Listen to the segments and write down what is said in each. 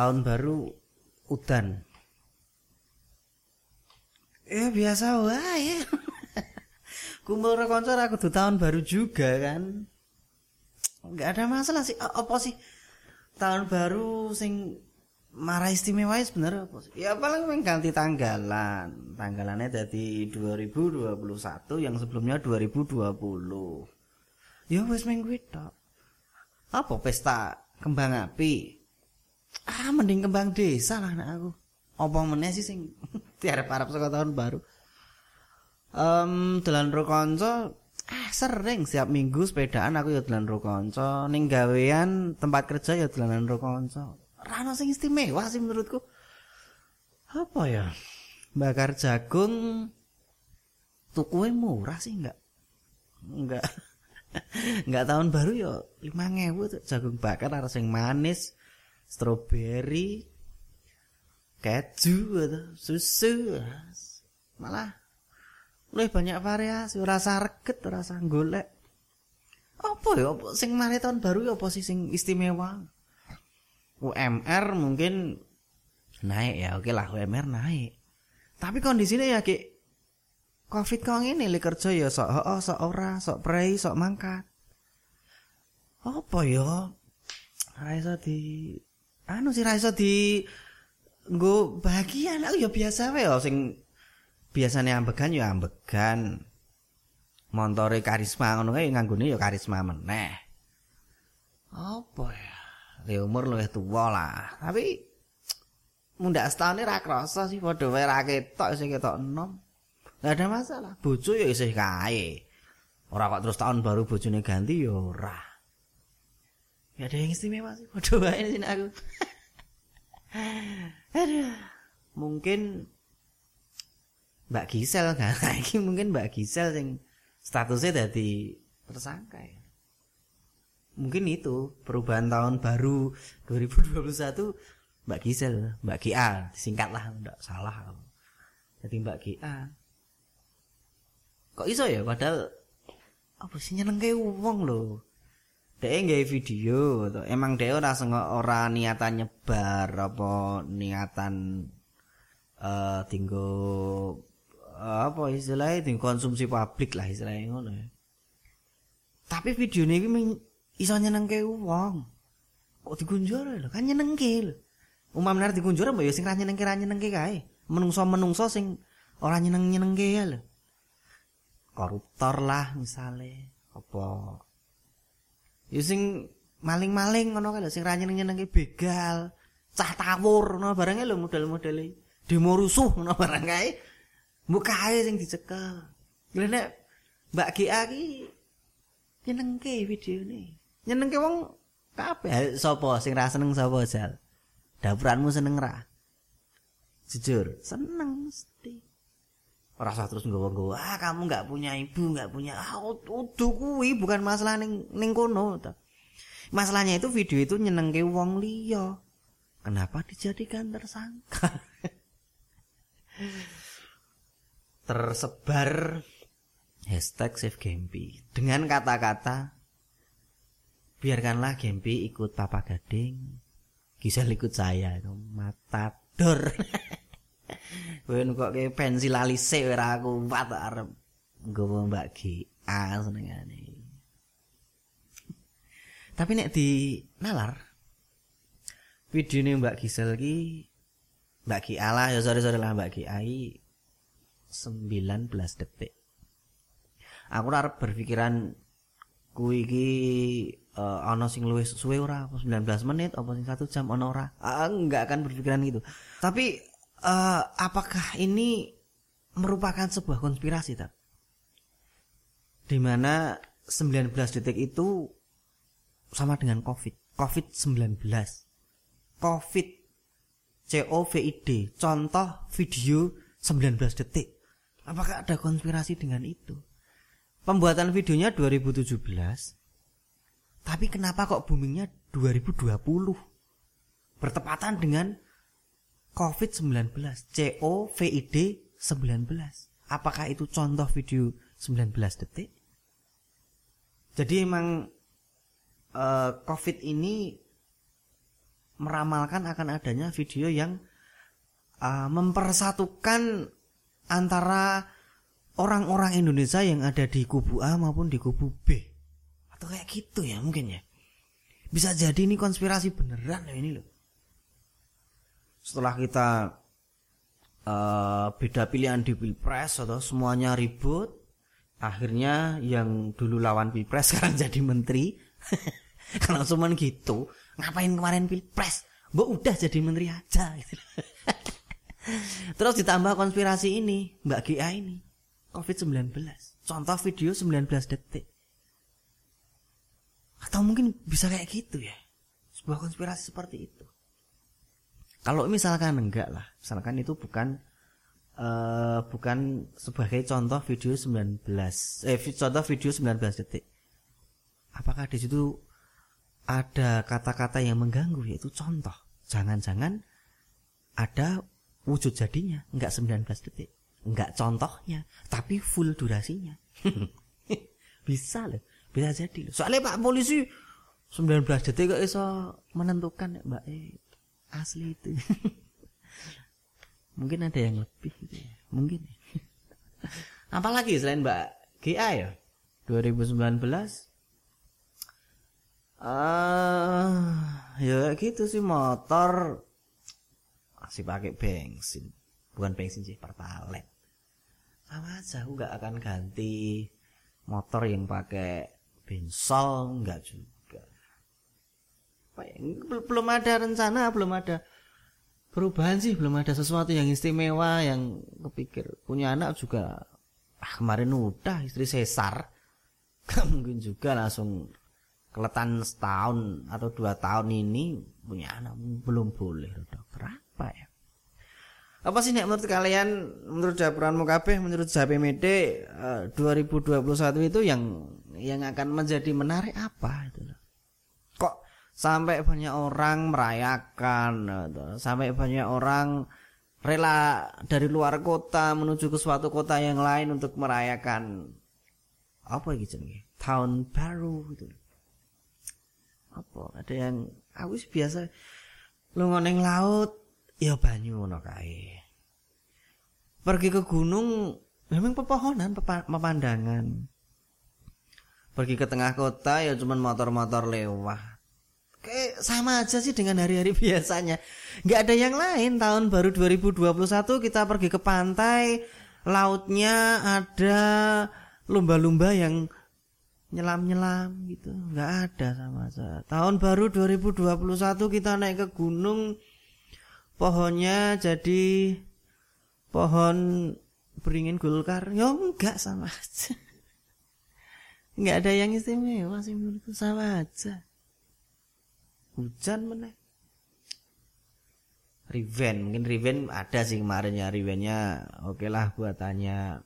tahun baru udan. Ya biasa wae. Kumpul karo kanca ora kudu tahun baru juga kan. Enggak ada masalah sih. Apa sih tahun baru sing marah istimewa ya sebenarnya apa sih? Ya paling meng ganti tanggalan. Tanggalannya dari 2021 yang sebelumnya 2020. Ya wis minggu tok. Apa pesta kembang api? Ah mending kembang desa lah anak aku. Apa meneh sih sing diarep-arep saka tahun baru? Em dolan ro ah sering setiap minggu sepedaan aku ya dolan ro ning gawean tempat kerja ya dolan ro ono sing istimewa sih menurutku. Apa ya? Bakar jagung tukunya murah sih enggak? Enggak. enggak tahun baru ya 5000 tuh jagung bakar harus yang manis, stroberi, keju atau susu. Malah lebih banyak variasi, rasa reget, rasa golek. Apa ya apa sing mari tahun baru ya apa sih sing istimewa? UMR mungkin naik ya, oke lah UMR naik. Tapi kondisinya ya kayak Covid kok ngene li kerja ya sok oh, sok ora, sok prei, sok mangkat. Apa ya? Ra di anu sih ra iso di nggo bahagian aku ya biasa wae ya sing biasanya ambegan ya ambegan. Montore karisma ngono kae nganggone ya karisma meneh. Apa ya? Ya umur luwih tuwa lah. Tapi mundak setahun ra krasa sih padha wae ra ketok sing ketok enom. Gak ada masalah. Bojo ya isih kae. Ora kok terus tahun baru bojone ganti ya ora. Ya ada yang istimewa sih. Waduh sini aku. Aduh. Mungkin Mbak Gisel kan. Iki mungkin Mbak Gisel sing statusnya dadi tersangka ya. Mungkin itu perubahan tahun baru 2021 Mbak Gisel, Mbak GA, singkat lah, enggak salah. Jadi Mbak GA. Kok iso ya padahal apa sih nyenengke wong lho. Dhek nggawe video to. Emang dhek ora ora niatan nyebar apa niatan eh tinggo eh, apa istilahnya tinggo konsumsi publik lah istilahnya ngono ya. Tapi videone iki meng- iso wong. Kok dikunjur lho, kan nyenengke lho. Umam nek dikunjur mbok ya sing ra nyenengke ra nyenengke kae. Menungso-menungso sing ora nyeneng-nyenengke ya lho. Koruptor lah misale apa Ya sing maling-maling ngono kae lho sing ra nyeneng-nyenengke begal, cah tawur ngono barangnya lho model-modele demo rusuh ngono barang kae. Mbok kae sing dicekel. Lha nek Mbak GA ki nyenengke videone. Nyenengke wong kabeh sapa sing ra seneng sapa jal. Dapuranmu seneng ra? Jujur, seneng mesti. Ora usah terus nggawa-nggawa, ah kamu nggak punya ibu, nggak punya ah udah kuwi bukan masalah ning ning kono. Masalahnya itu video itu nyenengke wong liya. Kenapa dijadikan tersangka? Tersebar hashtag Save Gempi dengan kata-kata biarkanlah Gempi ikut Papa Gading, Gisel ikut saya itu matador. Kowe kok ke pensil alise ora aku kuat arep nggawa Mbak GA senengane. Tapi nek di nalar videone Mbak Gisel ki Mbak GA lah ya sorry lah Mbak GA iki 19 detik. Aku arep berpikiran kuwi iki eh, ana sing luwih suwe ora apa 19 menit apa sing 1 jam ana ora. Ah, enggak akan berpikiran gitu. Tapi eh, apakah ini merupakan sebuah konspirasi tak? Di mana 19 detik itu sama dengan COVID. COVID-19. COVID COVID contoh video 19 detik. Apakah ada konspirasi dengan itu? Pembuatan videonya 2017. Tapi kenapa kok boomingnya 2020? Bertepatan dengan COVID-19, COVID 19. Apakah itu contoh video 19 detik? Jadi emang eh, COVID ini meramalkan akan adanya video yang uh, mempersatukan antara orang-orang Indonesia yang ada di kubu A maupun di kubu B atau kayak gitu ya mungkin ya bisa jadi ini konspirasi beneran ya ini loh setelah kita uh, beda pilihan di pilpres atau semuanya ribut akhirnya yang dulu lawan pilpres sekarang jadi menteri. Kalau cuma gitu. Ngapain kemarin pilpres? Mbak udah jadi menteri aja. Terus ditambah konspirasi ini mbak Gia ini COVID-19 contoh video 19 detik. Atau mungkin bisa kayak gitu ya. Sebuah konspirasi seperti itu kalau misalkan enggak lah misalkan itu bukan uh, bukan sebagai contoh video 19 eh contoh video 19 detik. Apakah di situ ada kata-kata yang mengganggu? Yaitu contoh. Jangan-jangan ada wujud jadinya enggak 19 detik. Enggak contohnya tapi full durasinya. Bisa loh bisa jadi loh. Soalnya pak polisi 19 detik kok iso menentukan mbak eh, asli itu. Mungkin ada yang lebih gitu ya. Mungkin. Apalagi selain mbak GA ya? 2019 ah uh, ya gitu sih motor masih pakai bensin. Bukan bensin sih pertalite sama aja aku nggak akan ganti motor yang pakai bensol nggak juga belum ada rencana belum ada perubahan sih belum ada sesuatu yang istimewa yang kepikir punya anak juga ah kemarin udah istri sesar. Mungkin juga langsung keletan setahun atau dua tahun ini punya anak belum boleh. Dokter apa ya? Apa sih nek menurut kalian menurut Japuranmu kabeh menurut JPMD uh, 2021 itu yang yang akan menjadi menarik apa itu kok sampai banyak orang merayakan gitu. sampai banyak orang rela dari luar kota menuju ke suatu kota yang lain untuk merayakan. Apa gitu nih tahun baru gitu. Apa? Ada yang aku biasa lu ngoneng laut ya banyu ngono kae. Pergi ke gunung memang pepohonan pemandangan. Pergi ke tengah kota ya cuman motor-motor lewat sama aja sih dengan hari-hari biasanya. Nggak ada yang lain. Tahun baru 2021 kita pergi ke pantai lautnya ada lumba-lumba yang nyelam-nyelam gitu. Nggak ada sama saya tahun baru 2021 kita naik ke gunung. Pohonnya jadi pohon beringin gulkar. Ya enggak sama aja. Nggak ada yang istimewa sih menurutku. Sama aja hujan mana Riven mungkin Riven ada sih kemarin ya Rivennya oke lah buatannya.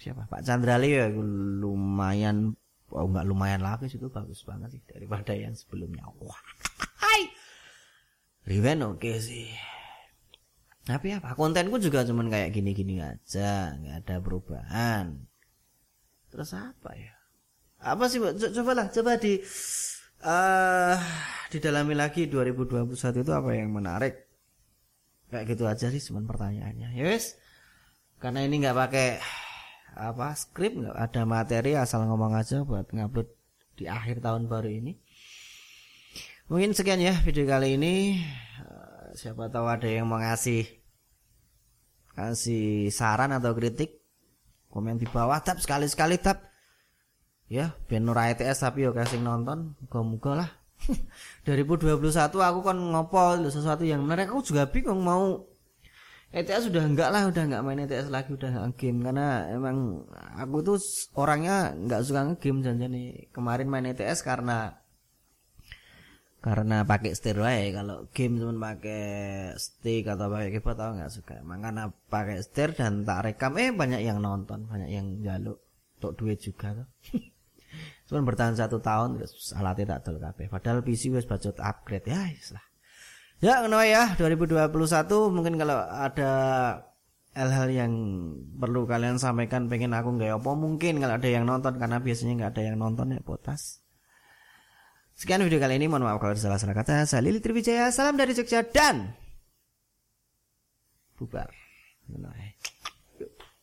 Siapa? Pak Chandra ya lumayan oh nggak lumayan lagi situ bagus banget sih daripada yang sebelumnya. Wah. Hai. Riven oke okay sih. Tapi apa? Kontenku juga cuman kayak gini-gini aja nggak ada perubahan. Terus apa ya? Apa sih coba lah coba di uh, didalami lagi 2021 itu apa yang menarik? Kayak gitu aja sih cuman pertanyaannya. Yes karena ini nggak pakai apa skrip nggak ada materi asal ngomong aja buat ngupload di akhir tahun baru ini. Mungkin sekian ya video kali ini. Eh, siapa tahu ada yang mau ngasih kasih saran atau kritik komen di bawah. Tap sekali sekali tap ya ben ora ETS tapi yo kasih nonton muga-muga lah. 2021 aku kan ngopo sesuatu yang menarik. Aku juga bingung mau ETS sudah enggak lah, udah enggak main ETS lagi, udah enggak game karena emang aku tuh orangnya enggak suka ngegame janjane. Kemarin main ETS karena karena pakai steroid kalau game cuma pakai stick atau pakai keyboard tau nggak suka. Emang karena pakai setir dan tak rekam eh banyak yang nonton banyak yang jaluk untuk duit juga tuh cuma bertahan satu tahun terus alatnya tak terlalu padahal PC wes budget upgrade ya lah Ya, kenapa ya 2021 mungkin kalau ada hal-hal yang perlu kalian sampaikan pengen aku nggak apa mungkin kalau ada yang nonton karena biasanya nggak ada yang nonton ya potas Sekian video kali ini, mohon maaf kalau ada salah-salah kata. Saya Lili Triwijaya, salam dari Jogja dan bubar. Nah,